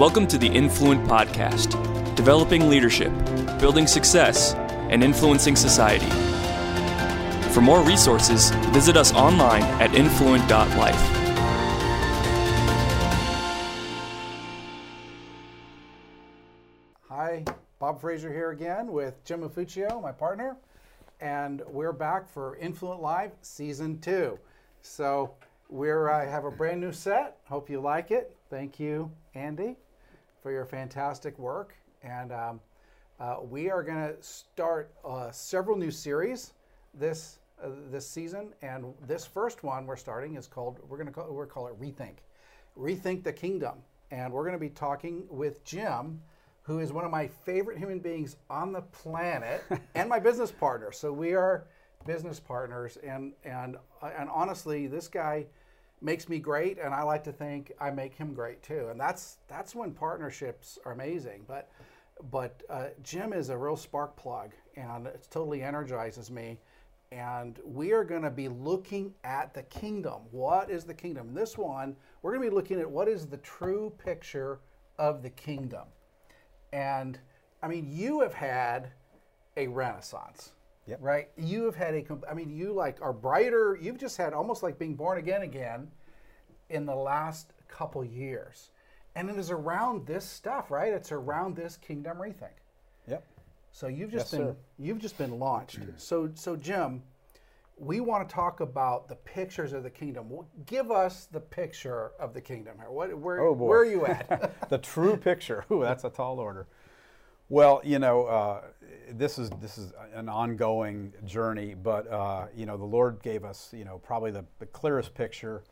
Welcome to the Influent Podcast, developing leadership, building success, and influencing society. For more resources, visit us online at influent.life. Hi, Bob Fraser here again with Jim Mafuccio, my partner, and we're back for Influent Live Season 2. So we're uh, have a brand new set. Hope you like it. Thank you, Andy, for your fantastic work. And um, uh, we are going to start uh, several new series this uh, this season. And this first one we're starting is called we're going to call, we're call it Rethink, Rethink the Kingdom. And we're going to be talking with Jim, who is one of my favorite human beings on the planet and my business partner. So we are business partners, and and and honestly, this guy makes me great, and I like to think I make him great too. And that's that's when partnerships are amazing. But but uh, Jim is a real spark plug, and it totally energizes me. And we are going to be looking at the kingdom. What is the kingdom? In this one, we're going to be looking at what is the true picture of the kingdom. And I mean, you have had a renaissance, Yep. right? You have had a, I mean, you like are brighter. You've just had almost like being born again again in the last couple years. And it is around this stuff, right? It's around this kingdom rethink. Yep. So you've just Yes, been sir. you've just been launched. Mm. so so Jim, we want to talk about the pictures of the kingdom. Well, Give us the picture of the kingdom here. What where Oh, where are you at? the true picture. Ooh, that's a tall order. Well, you know, uh, this is this is an ongoing journey, but uh, you know, the Lord gave us, you know, probably the, the clearest picture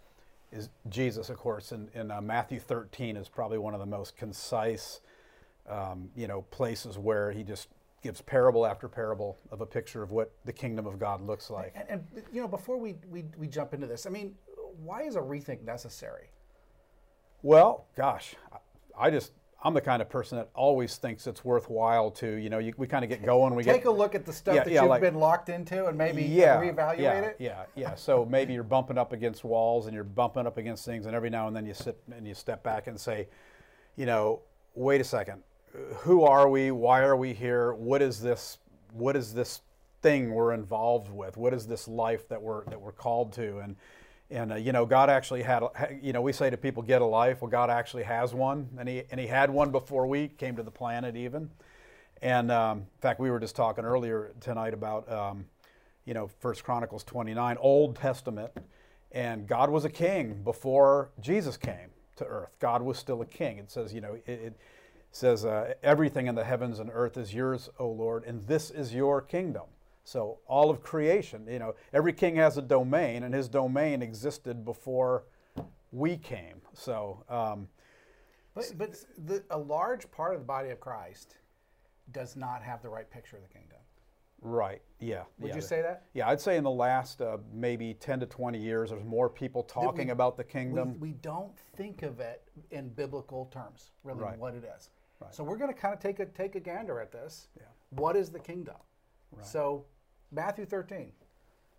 is Jesus, of course, and in, uh, Matthew 13 is probably one of the most concise, um, you know, places where He just gives parable after parable of a picture of what the kingdom of God looks like. and, and you know, before we, we we jump into this, I mean, why is a rethink necessary? Well, gosh, I- I just I'm the kind of person that always thinks it's worthwhile to you know you, we kind of get going. We Take get a look at the stuff Yeah, that yeah, you've like- been locked into and maybe yeah, reevaluate yeah, it. Yeah, yeah. So maybe you're bumping up against walls and you're bumping up against things, and every now and then you sit and you step back and say, you know, wait a second, who are we? Why are we here? What is this? What is this thing we're involved with? What is this life that we're that we're called to? And and uh, you know, God actually had, you know, we say to people, get a life. Well, God actually has one, and he and he had one before we came to the planet, even. And um, in fact, we were just talking earlier tonight about, um, you know, First Chronicles 29, Old Testament, and God was a king before Jesus came to earth. God was still a king. It says, you know, it, it says, uh, everything in the heavens and earth is yours, O Lord, and this is your kingdom. So all of creation, you know, every king has a domain, and his domain existed before we came. So, um, But, but the, a large part of the body of Christ does not have the right picture of the kingdom. right, yeah. Would yeah, you say that? Yeah, I'd say in the last uh, maybe 10 to 20 years, there's more people talking about the kingdom. we don't think of it in biblical terms, really, Right. what it is. Right. So we're going to kind of take a take a gander at this. Yeah. What is the kingdom? Right. So Matthew 13.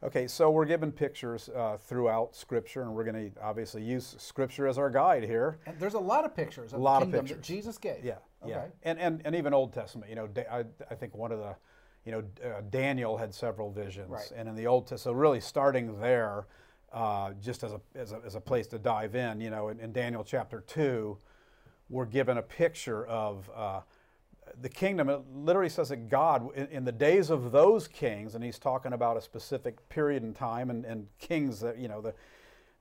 Okay, so we're given pictures uh, throughout Scripture, and we're going to obviously use Scripture as our guide here. And there's a lot of pictures of lot the of kingdom that pictures. Jesus gave. Yeah, yeah, Okay. and, and and even Old Testament. You know, I, I think one of the, you know, uh, Daniel had several visions, Right. and in the Old Testament, so really starting there, uh, just as a, as a as a place to dive in. You know, in, in Daniel chapter two, we're given a picture of. The kingdom, it literally says that God, in, in the days of those kings, and he's talking about a specific period in time and, and kings that, you know, the,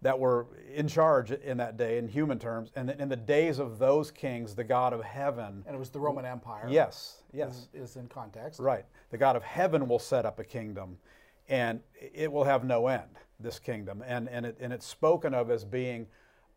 that were in charge in that day in human terms. And in the days of those kings, the God of heaven, And it was the Roman Empire. yes, yes, Is, is in context. right. The God of heaven will set up a kingdom and it will have no end, this kingdom. And, and, it, and it's spoken of as being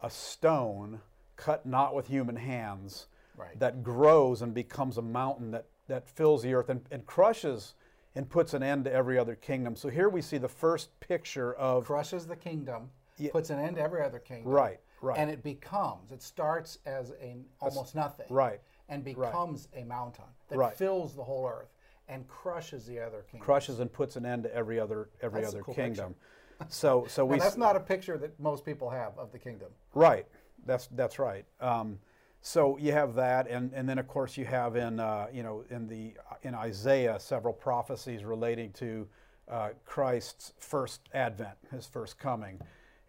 a stone cut not with human hands Right. that grows and becomes a mountain that, that fills the earth and, and crushes and puts an end to every other kingdom. So here we see the first picture of Crushes the kingdom, Yeah. puts an end to every other kingdom. Right, right. And it becomes, it starts as a almost nothing. right, And becomes a mountain that Right. fills the whole earth and crushes the other kingdom. crushes and puts an end to every other every That's other cool kingdom. So so we that's not a picture that most people have of the kingdom. right. That's that's right. Um, so you have that, and, and then of course you have in uh, you know in the in Isaiah several prophecies relating to uh, Christ's first advent, his first coming,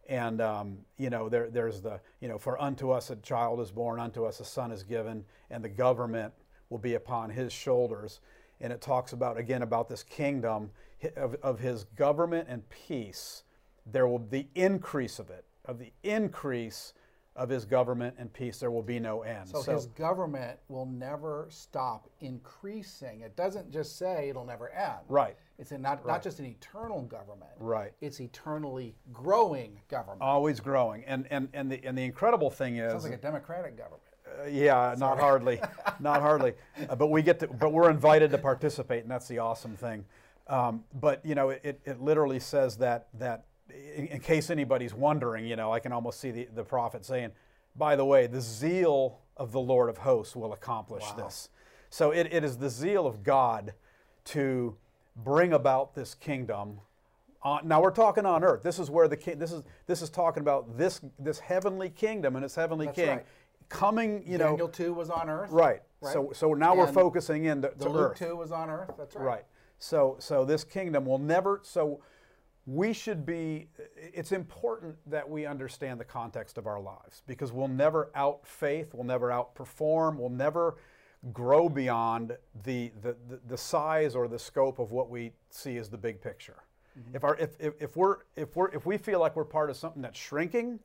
and um, you know there there's the you know for unto us a child is born, unto us a son is given, and the government will be upon his shoulders, and it talks about again about this kingdom of, of his government and peace. There will be the increase of it, of the increase of his government and peace, there will be no end. So, his government will never stop increasing. It doesn't just say it'll never end. Right. It's a not, not just an eternal government. Right. It's eternally growing government. Always growing. And, and, and, the, and the incredible thing is. Sounds like a democratic government. Uh, yeah, not hardly, not hardly. Uh, but we get to, but we're invited to participate, and that's the awesome thing. Um, but you know, it, it literally says that that in, in, case anybody's wondering, you know, I can almost see the, the prophet saying, by the way, the zeal of the Lord of hosts will accomplish wow. this. So it, it is the zeal of God to bring about this kingdom. On, now we're talking on earth. This is where the king. This is this is talking about this this heavenly kingdom and its heavenly That's king right. coming. You Daniel know, Daniel two was on earth. Right. right? So so now and we're focusing in the, so Luke two was on earth. That's right. Right. So so this kingdom will never. So we should be, it's important that we understand the context of our lives because we'll never out faith, we'll never outperform, we'll never grow beyond the, the, the, size or the scope of what we see as the big picture. Mm-hmm. If, our, if, if, if, we're, if, we're, if we feel like we're part of something that's shrinking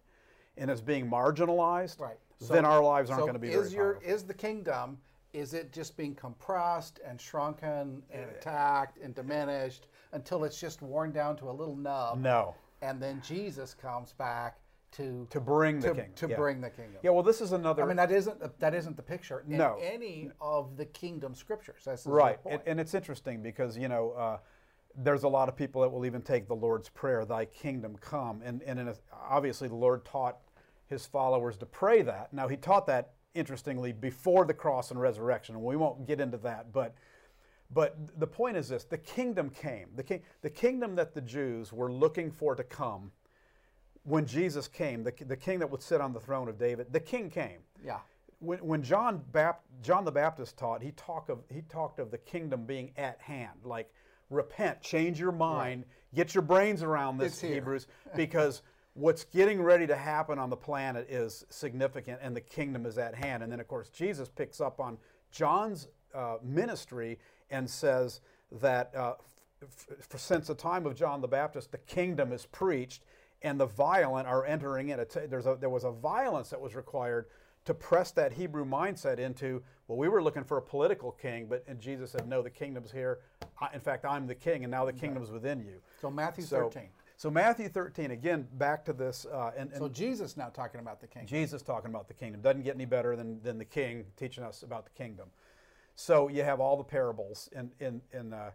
and is being marginalized, right. so, then our lives aren't so going to be is your, powerful. Is the kingdom is it just being compressed and shrunken and attacked and diminished until it's just worn down to a little nub? No. And then Jesus comes back to to bring the to, kingdom. to yeah. bring the kingdom. Yeah, well, this is another. I mean, that isn't that isn't the picture in no. any of the kingdom scriptures. That's right, and, and, it's interesting because you know. Uh, there's a lot of people that will even take the Lord's Prayer, Thy kingdom come. And, and a, obviously, the Lord taught his followers to pray that. Now, he taught that interestingly, before the cross and resurrection. And we won't get into that, but but the point is this: the kingdom came. The, king, the kingdom that the Jews were looking for to come when Jesus came, the, the king that would sit on the throne of David, the king came. Yeah. When, when John, Bap, John the Baptist taught, he talked of he talked of the kingdom being at hand, like repent, change your mind, right. get your brains around this, Hebrews, because what's getting ready to happen on the planet is significant and the kingdom is at hand. And then, of course, Jesus picks up on John's uh, ministry and says that uh, f- f- since the time of John the Baptist, the kingdom is preached and the violent are entering in. There's a, there was a violence that was required to press that Hebrew mindset into, well, we were looking for a political king, but and Jesus said, no, the kingdom's here. I, in fact, I'm the king, and now the kingdom's within you. So Matthew so, 13. So Matthew 13, again, back to this. Uh, and, and, so Jesus now talking about the kingdom. Jesus talking about the kingdom. Doesn't get any better than, than the king teaching us about the kingdom. So you have all the parables in, in, in, uh,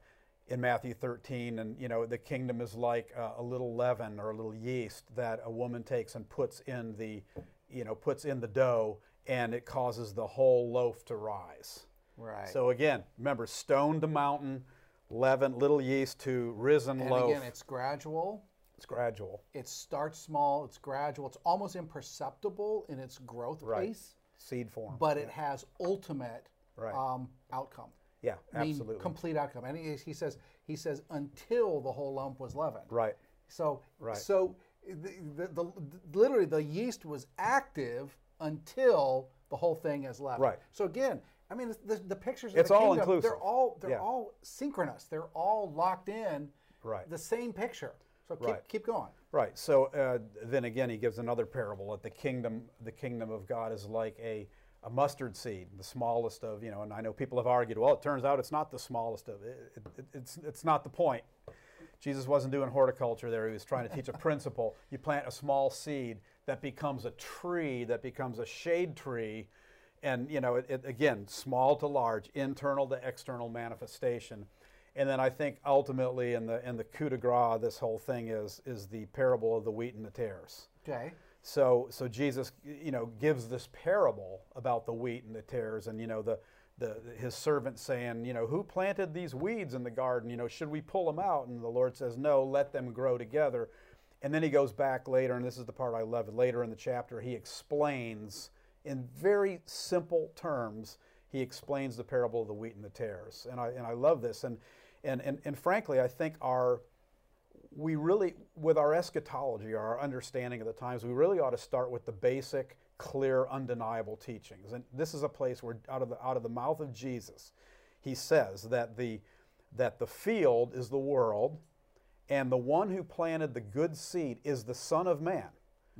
in Matthew 13, and you know the kingdom is like uh, a little leaven or a little yeast that a woman takes and puts in the, you know, puts in the dough, and it causes the whole loaf to rise. Right. So again, remember, stone to mountain, leaven, little yeast to risen loaf. and loaf. again, it's gradual. It's gradual. It starts small, it's gradual, it's almost imperceptible in its growth right. pace. Seed form. But it has ultimate right. um, outcome. Yeah, mean, absolutely. complete outcome. And he, he, says he says until the whole lump was leavened. Right. So right. so the, the, the, literally the yeast was active until the whole thing is leavened. Right. So again, I mean the, the pictures. It's all kingdom, inclusive. They're all they're yeah. all synchronous. They're all locked in. Right. The same picture. So keep, right. keep going. Right. So uh, then again, he gives another parable that the kingdom, the kingdom of God is like a, a mustard seed, the smallest of, you know, and I know people have argued, well, it turns out it's not the smallest of, it, it, it's, it's not the point. Jesus wasn't doing horticulture there. He was trying to teach a principle. You plant a small seed that becomes a tree, that becomes a shade tree, and, you know, it, it, again, small to large, internal to external manifestation. And then I think ultimately in the in the coup de grace, this whole thing is is the parable of the wheat and the tares. Okay. So so Jesus, you know, gives this parable about the wheat and the tares, and you know the. The, his servant saying, you know, who planted these weeds in the garden? You know, should we pull them out? And the Lord says, no, let them grow together. And then he goes back later, and this is the part I love. Later in the chapter, he explains in very simple terms, he explains the parable of the wheat and the tares. And I, and I love this. And, and, and, and frankly, I think our, we really, with our eschatology, our understanding of the times, we really ought to start with the basic, clear, undeniable teachings. And this is a place where, out of the, out of the mouth of Jesus, he says that the, that the field is the world, and the one who planted the good seed is the Son of Man.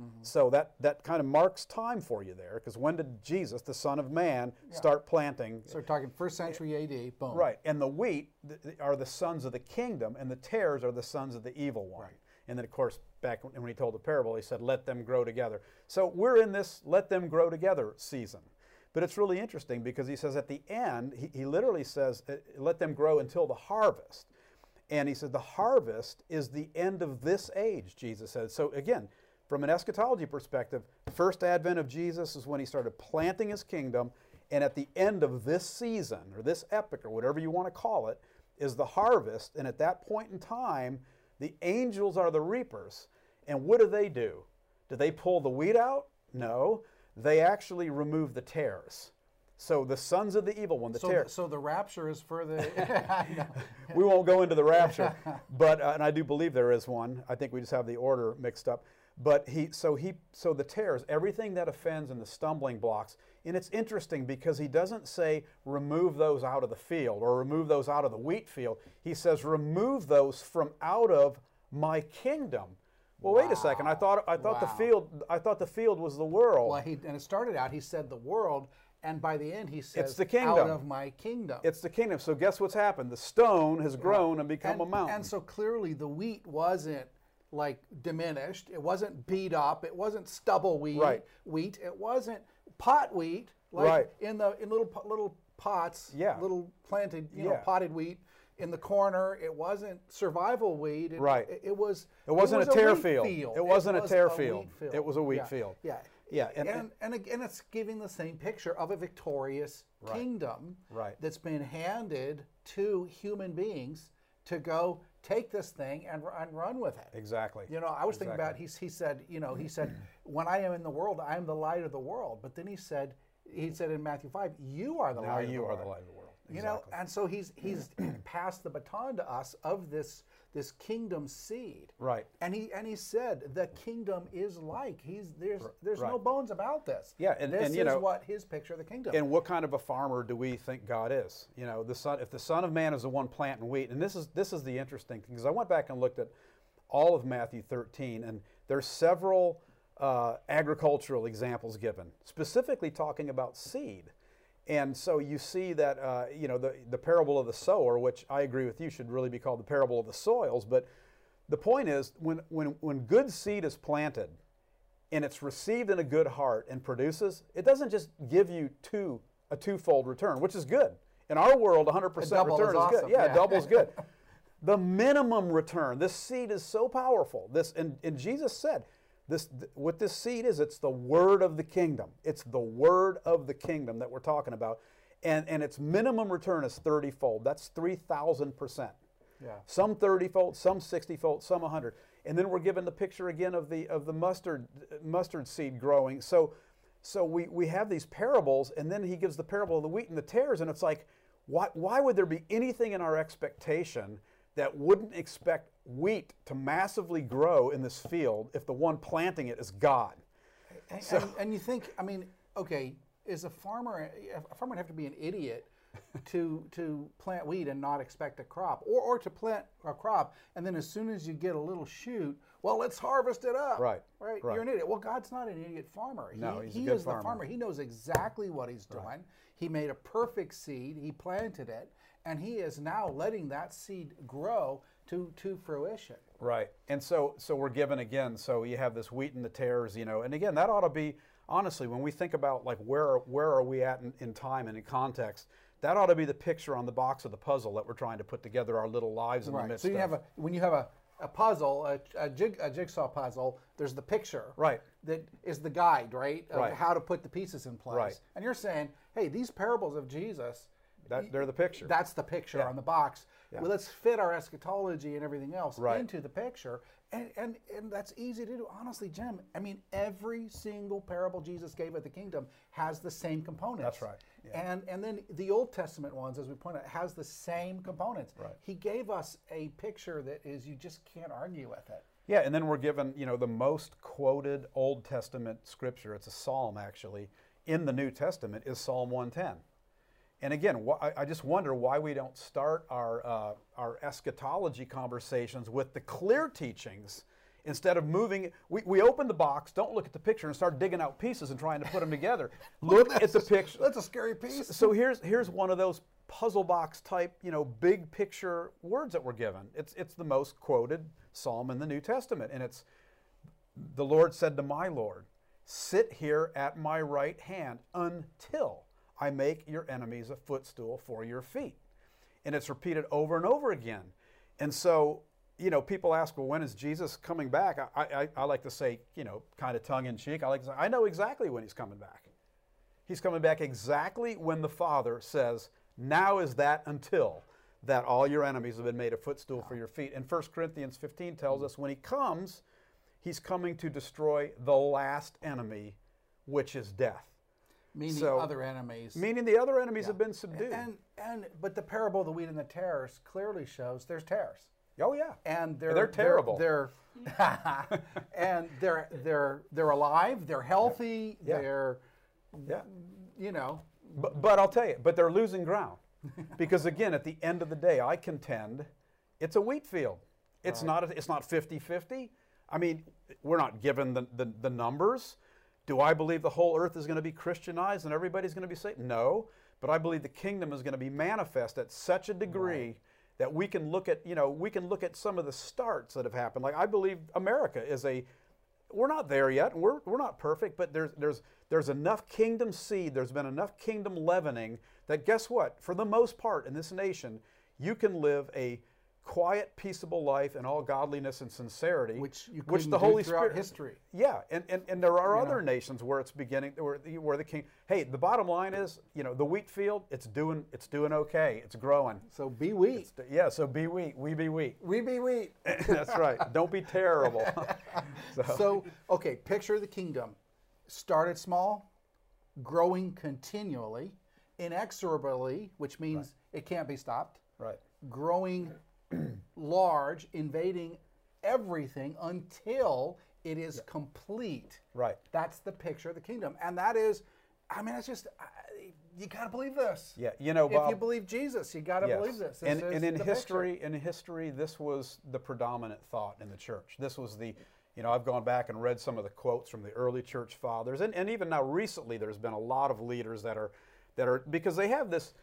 Mm-hmm. So that, that kind of marks time for you there, because when did Jesus, the Son of Man, yeah. start planting? So we're talking first century AD, boom. Right, and the wheat are the sons of the kingdom, and the tares are the sons of the evil one. Right. And then, of course, back when he told the parable, he said, let them grow together. So we're in this let them grow together season. But it's really interesting because he says at the end, he, he literally says, uh, let them grow until the harvest. And he said, the harvest is the end of this age, Jesus said. So again, from an eschatology perspective, first advent of Jesus is when he started planting his kingdom. And at the end of this season, or this epic, or whatever you want to call it, is the harvest. And at that point in time, the angels are the reapers. And what do they do? Do they pull the wheat out? No they actually remove the tares. So the sons of the evil one, the so, tares. So the rapture is for the. we won't go into the rapture, but uh, and I do believe there is one. I think we just have the order mixed up. But he, so he, so the tares, everything that offends and the stumbling blocks. And it's interesting because he doesn't say remove those out of the field or remove those out of the wheat field. He says remove those from out of my kingdom. Well, wow. wait a second. I thought I thought wow. the field I thought the field was the world. Well, he and it started out he said the world, and by the end he says it's the kingdom. out of my kingdom. It's the kingdom. So guess what's happened? The stone has grown and become and, a mountain. And so clearly the wheat wasn't like diminished. It wasn't beat up. It wasn't stubble wheat. Right. Wheat. It wasn't pot wheat. Like right. In the in little little pots. Yeah. Little planted you yeah. know potted wheat in the corner. It wasn't survival weed. It, right. It, it was. It wasn't it was a tare field. field. It wasn't it a tare was field. A field. It was a wheat yeah. field. Yeah. Yeah. And, and, and again, it's giving the same picture of a victorious right. kingdom right. that's been handed to human beings to go take this thing and, and run with it. Exactly. You know, I was exactly. thinking about he, he said, you know, he said, when I am in the world, I am the light of the world. But then he said, he said in Matthew 5, you are the now light you of the are world. the light of the world. You know, and so he's he's passed the baton to us of this this kingdom seed. Right. And he and he said the kingdom is like. He's there's there's right. no bones about this. Yeah, and, this and is know what his picture of the kingdom. And what kind of a farmer do we think God is? You know, the son if the Son of Man is the one planting wheat, and this is this is the interesting thing because I went back and looked at all of Matthew 13, and there's several uh, agricultural examples given, specifically talking about seed. And so you see that, uh, you know, the, the parable of the sower, which I agree with you should really be called the parable of the soils. But the point is, when, when, when good seed is planted and it's received in a good heart and produces, it doesn't just give you two, a twofold return, which is good. In our world, 100% return is, awesome. good. Yeah, yeah. double is good. the minimum return, this seed is so powerful. This, and, and Jesus said, this, what this seed is, it's the word of the kingdom. It's the word of the kingdom that we're talking about. And, and its minimum return is 30 fold. That's 3,000%. Yeah. Some 30 fold, some 60 fold, some 100. And then we're given the picture again of the, of the mustard, mustard seed growing. So, so we, we have these parables, and then he gives the parable of the wheat and the tares, and it's like, why, why would there be anything in our expectation that wouldn't expect wheat to massively grow in this field if the one planting it is God. And, so, and, and you think, I mean, okay, is a farmer, a farmer would have to be an idiot to to plant wheat and not expect a crop, or or to plant a crop and then as soon as you get a little shoot, well, let's harvest it up. Right. Right. right. You're an idiot. Well, God's not an idiot farmer. No, he, he's he a good is farmer. the farmer. He knows exactly what he's doing. Right. He made a perfect seed. He planted it, and he is now letting that seed grow to to fruition. Right. And so so we're given again. So you have this wheat and the tares, you know, and again that ought to be honestly when we think about like where where are we at in, in time and in context that ought to be the picture on the box of the puzzle that we're trying to put together our little lives in right. the midst so you of. have a when you have a, a puzzle a, a, jig, a jigsaw puzzle there's the picture right that is the guide right of right. how to put the pieces in place right. and you're saying hey these parables of jesus that, they're the picture that's the picture yeah. on the box yeah. well let's fit our eschatology and everything else right. into the picture And, and, and that's easy to do. Honestly, Jim, I mean, every single parable Jesus gave at the kingdom has the same components. That's right, yeah. And, and then the Old Testament ones, as we point out, has the same components. Right. He gave us a picture that is, you just can't argue with it. Yeah, and then we're given, you know, the most quoted Old Testament scripture, it's a psalm actually, in the New Testament is Psalm 110. And again, wh- I just wonder why we don't start our, uh, our eschatology conversations with the clear teachings instead of moving. We, we open the box, don't look at the picture, and start digging out pieces and trying to put them together. look at the picture. That's a scary piece. So here's here's one of those puzzle box type, you know, big picture words that we're given. It's it's the most quoted psalm in the New Testament, and it's the Lord said to my Lord, "Sit here at my right hand until I make your enemies a footstool for your feet." And it's repeated over and over again. And so, you know, people ask, well, when is Jesus coming back? I, I, I like to say, you know, kind of tongue in cheek, I like to say, I know exactly when he's coming back. He's coming back exactly when the Father says, Now is that until that all your enemies have been made a footstool for your feet. And 1 Corinthians 15 tells us when he comes, he's coming to destroy the last enemy, which is death. Meaning So- other enemies. Meaning the other enemies have been subdued. and, and, but the parable of the wheat and the tares clearly shows there's tares. oh, yeah. and they're They're terrible. They're, and they're they're they're alive. They're healthy. Yeah. They're Yeah. you know But, but I'll tell you, but they're losing ground. because again, at the end of the day, I contend it's a wheat field. It's not a, it's not 50-50. I mean, we're not given the, the, the numbers. Do I believe the whole earth is going to be Christianized and everybody's going to be saved? No. But I believe the kingdom is going to be manifest at such a degree that we can look at, you know, we can look at some of the starts that have happened. Like I believe America is a we're not there yet. We're, we're not perfect, but there's, there's, there's enough kingdom seed, there's been enough kingdom leavening that guess what? For the most part in this nation, you can live a quiet, peaceable life in all godliness and sincerity, which you which the do Holy Spirit history. Yeah, and, and, and there are other nations where it's beginning where the, where the king. Hey, the bottom line is, you know, the wheat field, it's doing it's doing okay, it's growing. So be wheat. Yeah, so be wheat, we be wheat. We be wheat. That's right. Don't be terrible. So okay, picture the kingdom. Started small, growing continually, inexorably, which means it can't be stopped. right. growing large, invading everything until it is complete. Right. That's the picture of the kingdom. And that is, I mean, it's just, I- you got to believe this. Yeah, you know, If you believe Jesus, you got to Yes. believe this. This And, and in history, in history, this was the predominant thought in the church. This was the, you know, I've gone back and read some of the quotes from the early church fathers, and, and even now recently, there's been a lot of leaders that are, that are because they have this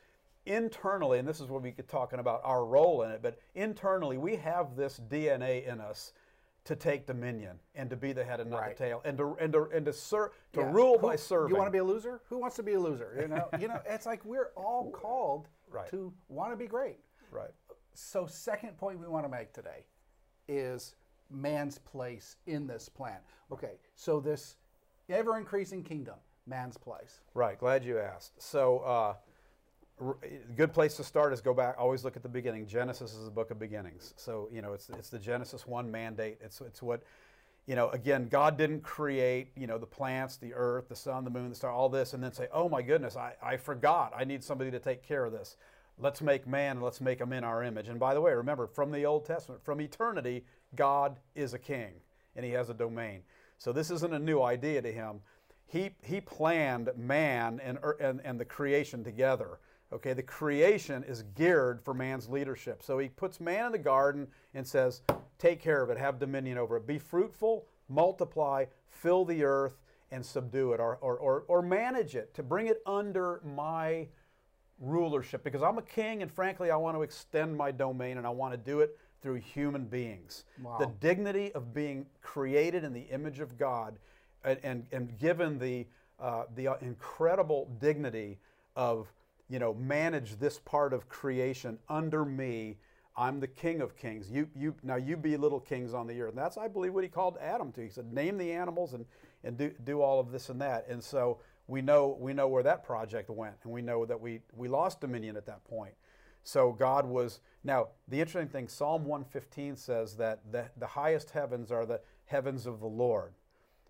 internally, and this is where we get talking about our role in it. But internally, we have this DNA in us to take dominion and to be the head and not Right. the tail, and to and to and to, ser- to Yeah. rule Who- by serving. You want to be a loser? Who wants to be a loser? You know, you know, it's like we're all called Right. to want to be great. right. So, second point we want to make today is man's place in this plan. Okay, so this ever increasing kingdom, man's place. Right. Glad you asked. So, uh, Eh, good place to start is go back. Always look at the beginning. Genesis is the book of beginnings. So, you know, it's it's the Genesis one mandate. It's it's what, you know. Again, God didn't create you know the plants, the earth, the sun, the moon, the star, all this, and then say, oh my goodness, I, I forgot. I need somebody to take care of this. Let's make man and let's make him in our image. And by the way, remember from the Old Testament, from eternity, God is a king and he has a domain. So this isn't a new idea to him he, he planned man and, and, and the creation together. Okay, the creation is geared for man's leadership. So he puts man in the garden and says, Take care of it, have dominion over it, be fruitful, multiply, fill the earth, and subdue it, or, or, or, or manage it, to bring it under my rulership. Because I'm a king, and frankly, I want to extend my domain, and I want to do it through human beings. The dignity of being created in the image of God and, and, and given the, uh, the uh, incredible dignity of, you know, manage this part of creation under me. I'm the king of kings. You, you, now you be little kings on the earth. And that's, I believe, what he called Adam to. He said, name the animals and, and do, do all of this and that. And so we know, we know where that project went. And we know that we, we lost dominion at that point. So God was now the interesting thing. Psalm 115 says that the, the highest heavens are the heavens of the Lord,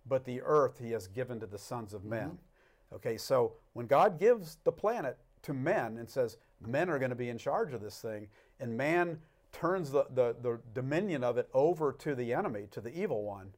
but the earth He has given to the sons of men. Mm-hmm. Okay, so when God gives the planet to men and says men are going to be in charge of this thing, and man turns the, the, the dominion of it over to the enemy, to the evil one.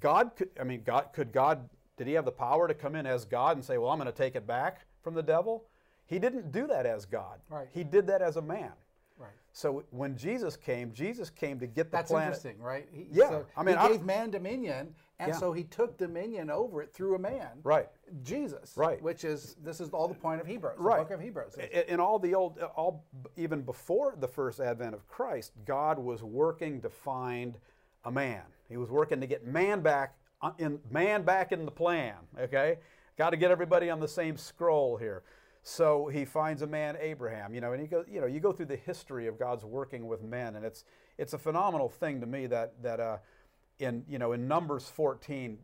God could, I mean, God, could God, did he have the power to come in as God and say, well, I'm going to take it back from the devil? He didn't do that as God. Right. He did that as a man. Right. So when Jesus came, Jesus came to get the That's planet. interesting, right? He, yeah. So I mean, he gave I, man dominion, and yeah. so he took dominion over it through a man. Right. Jesus. Right. Which is this is all the point of Hebrews. The right. book of Hebrews. In all the old, all even before the first advent of Christ, God was working to find a man. He was working to get man back uh, in man back in the plan. Okay, got to get everybody on the same scroll here. So he finds a man, Abraham, you know, and he goes, you know, you go through the history of God's working with men, and it's it's a phenomenal thing to me that that uh, in you know in Numbers 14,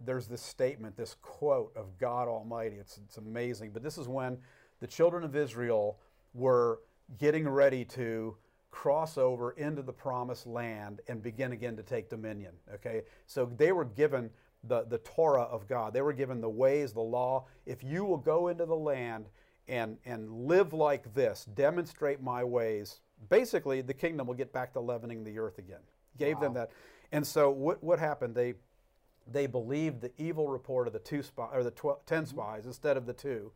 there's this statement, this quote of God Almighty. It's it's amazing. But this is when the children of Israel were getting ready to cross over into the promised land and begin again to take dominion. Okay, so they were given the, the Torah of God. They were given the ways, the law. If you will go into the land and, and live like this, demonstrate my ways, basically the kingdom will get back to leavening the earth again. Gave wow. them that. And so what, what happened? They, they believed the evil report of the two spy, or the 12, 10 mm-hmm. spies instead of the two.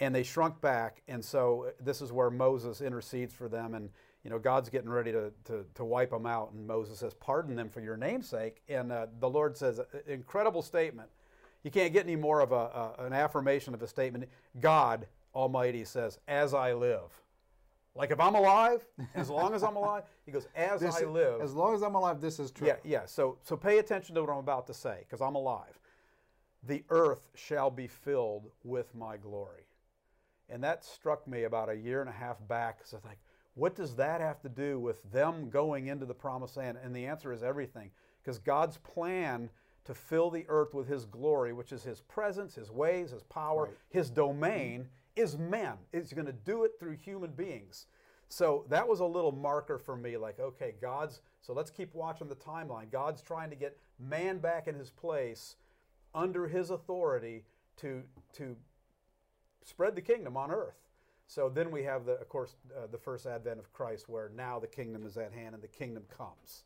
And they shrunk back. And so this is where Moses intercedes for them. And, you know, God's getting ready to, to, to wipe them out. And Moses says, Pardon them for your namesake. And uh, the Lord says, Incredible statement. You can't get any more of a, a, an affirmation of a statement. God Almighty says, As I live. Like if I'm alive, as long as I'm alive, he goes, As this I live. As long as I'm alive, this is true. Yeah, yeah. So, so pay attention to what I'm about to say, because I'm alive. The earth shall be filled with my glory. And that struck me about a year and a half back. because I was like, what does that have to do with them going into the promised land? And the answer is everything. Because God's plan to fill the earth with his glory, which is his presence, his ways, his power, right. his domain, is man. He's going to do it through human beings. So that was a little marker for me like, okay, God's, so let's keep watching the timeline. God's trying to get man back in his place under his authority to, to spread the kingdom on earth. So then we have, the, of course, uh, the first advent of Christ where now the kingdom is at hand and the kingdom comes.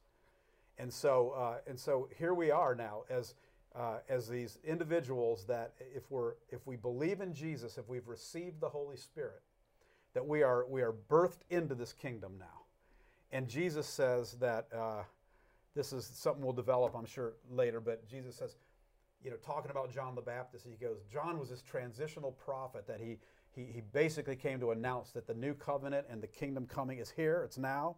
And so, uh, and so here we are now as, uh, as these individuals that if, we're, if we believe in Jesus, if we've received the Holy Spirit, that we are, we are birthed into this kingdom now. And Jesus says that uh, this is something we'll develop, I'm sure, later, but Jesus says, you know, talking about John the Baptist, he goes, John was this transitional prophet that he, he, he basically came to announce that the new covenant and the kingdom coming is here, it's now.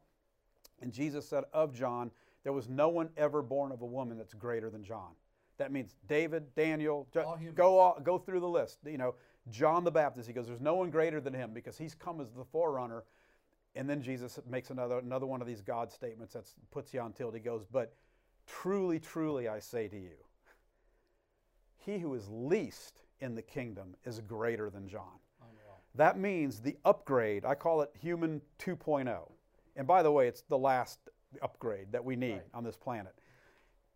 And Jesus said of John, there was no one ever born of a woman that's greater than John. That means David, Daniel, go all, go through the list. You know, John the Baptist. He goes, "There's no one greater than him because he's come as the forerunner." And then Jesus makes another another one of these God statements that puts you on tilt. He goes, "But truly, truly, I say to you, he who is least in the kingdom is greater than John." That means the upgrade. I call it human 2.0. And by the way, it's the last upgrade that we need right. on this planet.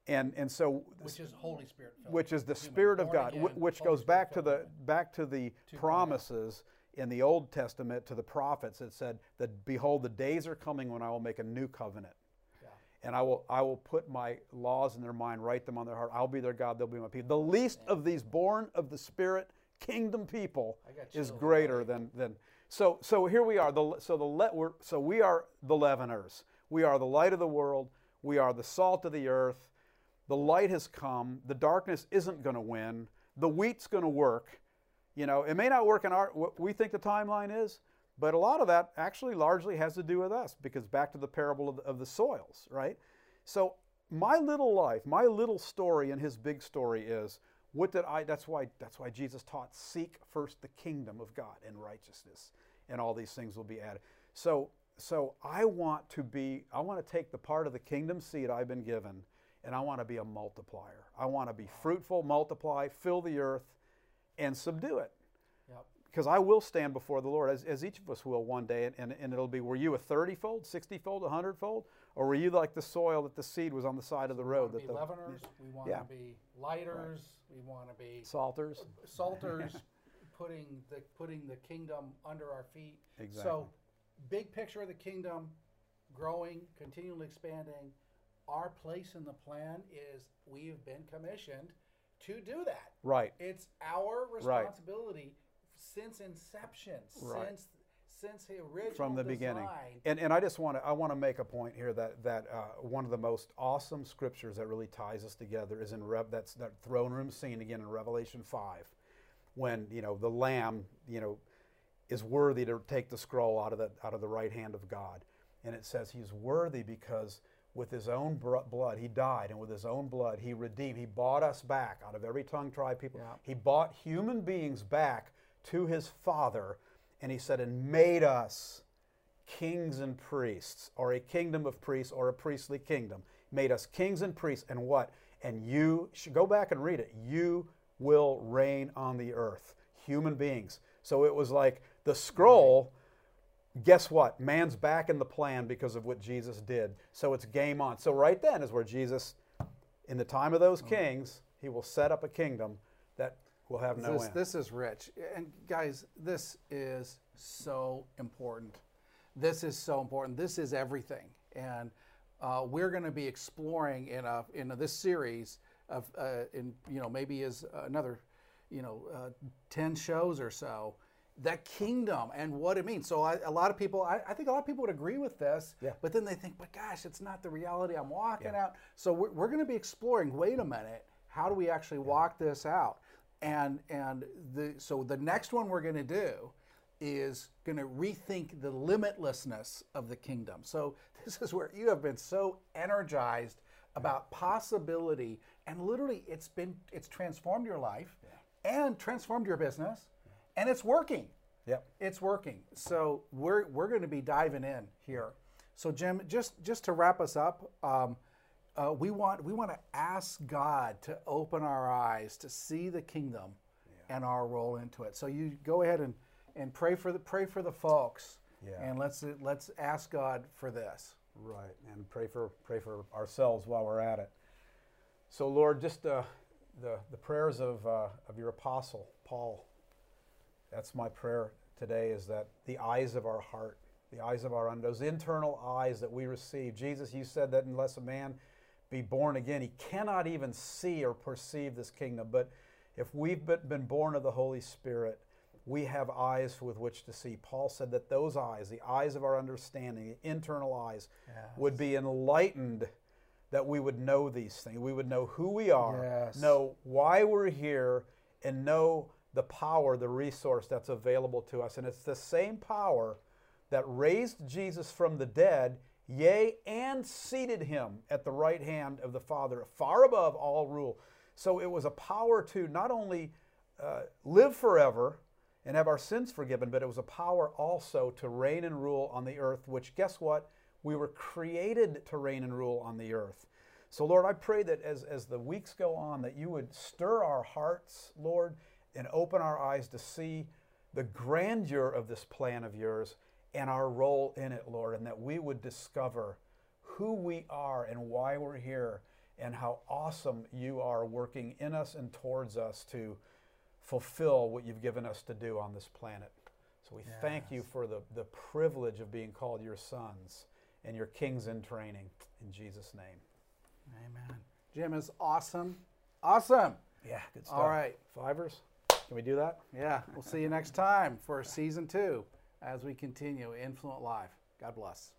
And, and so which is Holy Spirit filled. which is the Spirit of God, again, which Holy goes back to the back to the promises in the Old Testament to the prophets that said that behold the days are coming when I will make a new covenant. Yeah. And I will I will put my laws in their mind, write them on their heart. I'll be their God, they'll be my people. The least of these born of the Spirit kingdom people is greater than than so so here we are. The, so the let we're, so we are the leaveners. We are the light of the world. We are the salt of the earth. The light has come. The darkness isn't going to win. The wheat's going to work. You know, it may not work in our what we think the timeline is, but a lot of that actually largely has to do with us because back to the parable of the, of the soils, right? So my little life, my little story and his big story is what did I that's why that's why Jesus taught seek first the kingdom of God and righteousness and all these things will be added. So so I want to be, I want to take the part of the kingdom seed I've been given and I want to be a multiplier. I want to be fruitful, multiply, fill the earth, and subdue it. Yep. because I will stand before the Lord, as, as each of us will one day, and, and, and it'll be, were you a 30 fold, 60 fold, 100 fold? Or were you like the soil that the seed was on the side of the We road? want to that be the, leaveners. We want Yeah. to be lighters. We want to be Salters? salters, putting the putting the kingdom under our feet. Exactly. So, big picture of the kingdom, growing, continually expanding. Our place in the plan is we have been commissioned to do that. Right. It's our responsibility since inception, Right. since since the original from the beginning. And, and I just want to I want to make a point here that that uh, one of the most awesome scriptures that really ties us together is in Rev, that's that throne room scene again in Revelation five, when you know the Lamb you know is worthy to take the scroll out of the out of the right hand of God, and it says he's worthy because with his own br- blood he died, and with his own blood he redeemed, he bought us back out of every tongue, tribe, people. Yeah. He bought human beings back to his Father, and he said, and made us kings and priests, or a kingdom of priests, or a priestly kingdom. Made us kings and priests, and what? And you should go back and read it. You will reign on the earth, human beings. So it was like the scroll. Guess what? Man's back in the plan because of what Jesus did. So it's game on. So right then is where Jesus, in the time of those kings, he will set up a kingdom that will have no this, end. this is rich. And guys, this is so important. This is so important. This is everything. And uh, we're going to be exploring in a in this series of uh, in you know maybe is another you know uh, ten shows or so that kingdom and what it means. So I, a lot of people, I, I think a lot of people would agree with this. Yeah. But then they think, but gosh, it's not the reality I'm walking out. So we're, we're going to be exploring. Wait a minute, how do we actually walk this out? And and the so the next one we're going to do is going to rethink the limitlessness of the kingdom. So this is where you have been so energized about possibility, and literally it's been it's transformed your life and transformed your business, and it's working. Yep. It's working. So we're we're going to be diving in here. So Jim, just just to wrap us up, um, uh, we want we want to ask God to open our eyes to see the kingdom and our role into it. So you go ahead and, and pray for the pray for the folks, Yeah. and let's let's ask God for this. Right, and pray for pray for ourselves while we're at it. So, Lord, just uh, the the prayers of uh, of your apostle Paul. That's my prayer today. Is that the eyes of our heart, the eyes of our those internal eyes that we receive. Jesus, you said that unless a man be born again, he cannot even see or perceive this kingdom. But if we've been born of the Holy Spirit, we have eyes with which to see. Paul said that those eyes, the eyes of our understanding, the internal eyes, would be enlightened that we would know these things. We would know who we are, Yes. know why we're here, and know the power, the resource that's available to us. And it's the same power that raised Jesus from the dead, yea, and seated him at the right hand of the Father, far above all rule. So it was a power to not only uh, live forever and have our sins forgiven, but it was a power also to reign and rule on the earth, which, guess what? We were created to reign and rule on the earth. So, Lord, I pray that as, as the weeks go on, that you would stir our hearts, Lord, and open our eyes to see the grandeur of this plan of yours and our role in it, Lord, and that we would discover who we are and why we're here and how awesome you are working in us and towards us to fulfill what you've given us to do on this planet. So we thank you for the, the privilege of being called your sons and your kings in training. In Jesus' name. Amen. Jim is awesome, awesome. Yeah, good stuff. All right. Fivers, can we do that? Yeah, we'll see you next time for season two as we continue Influent Live. God bless.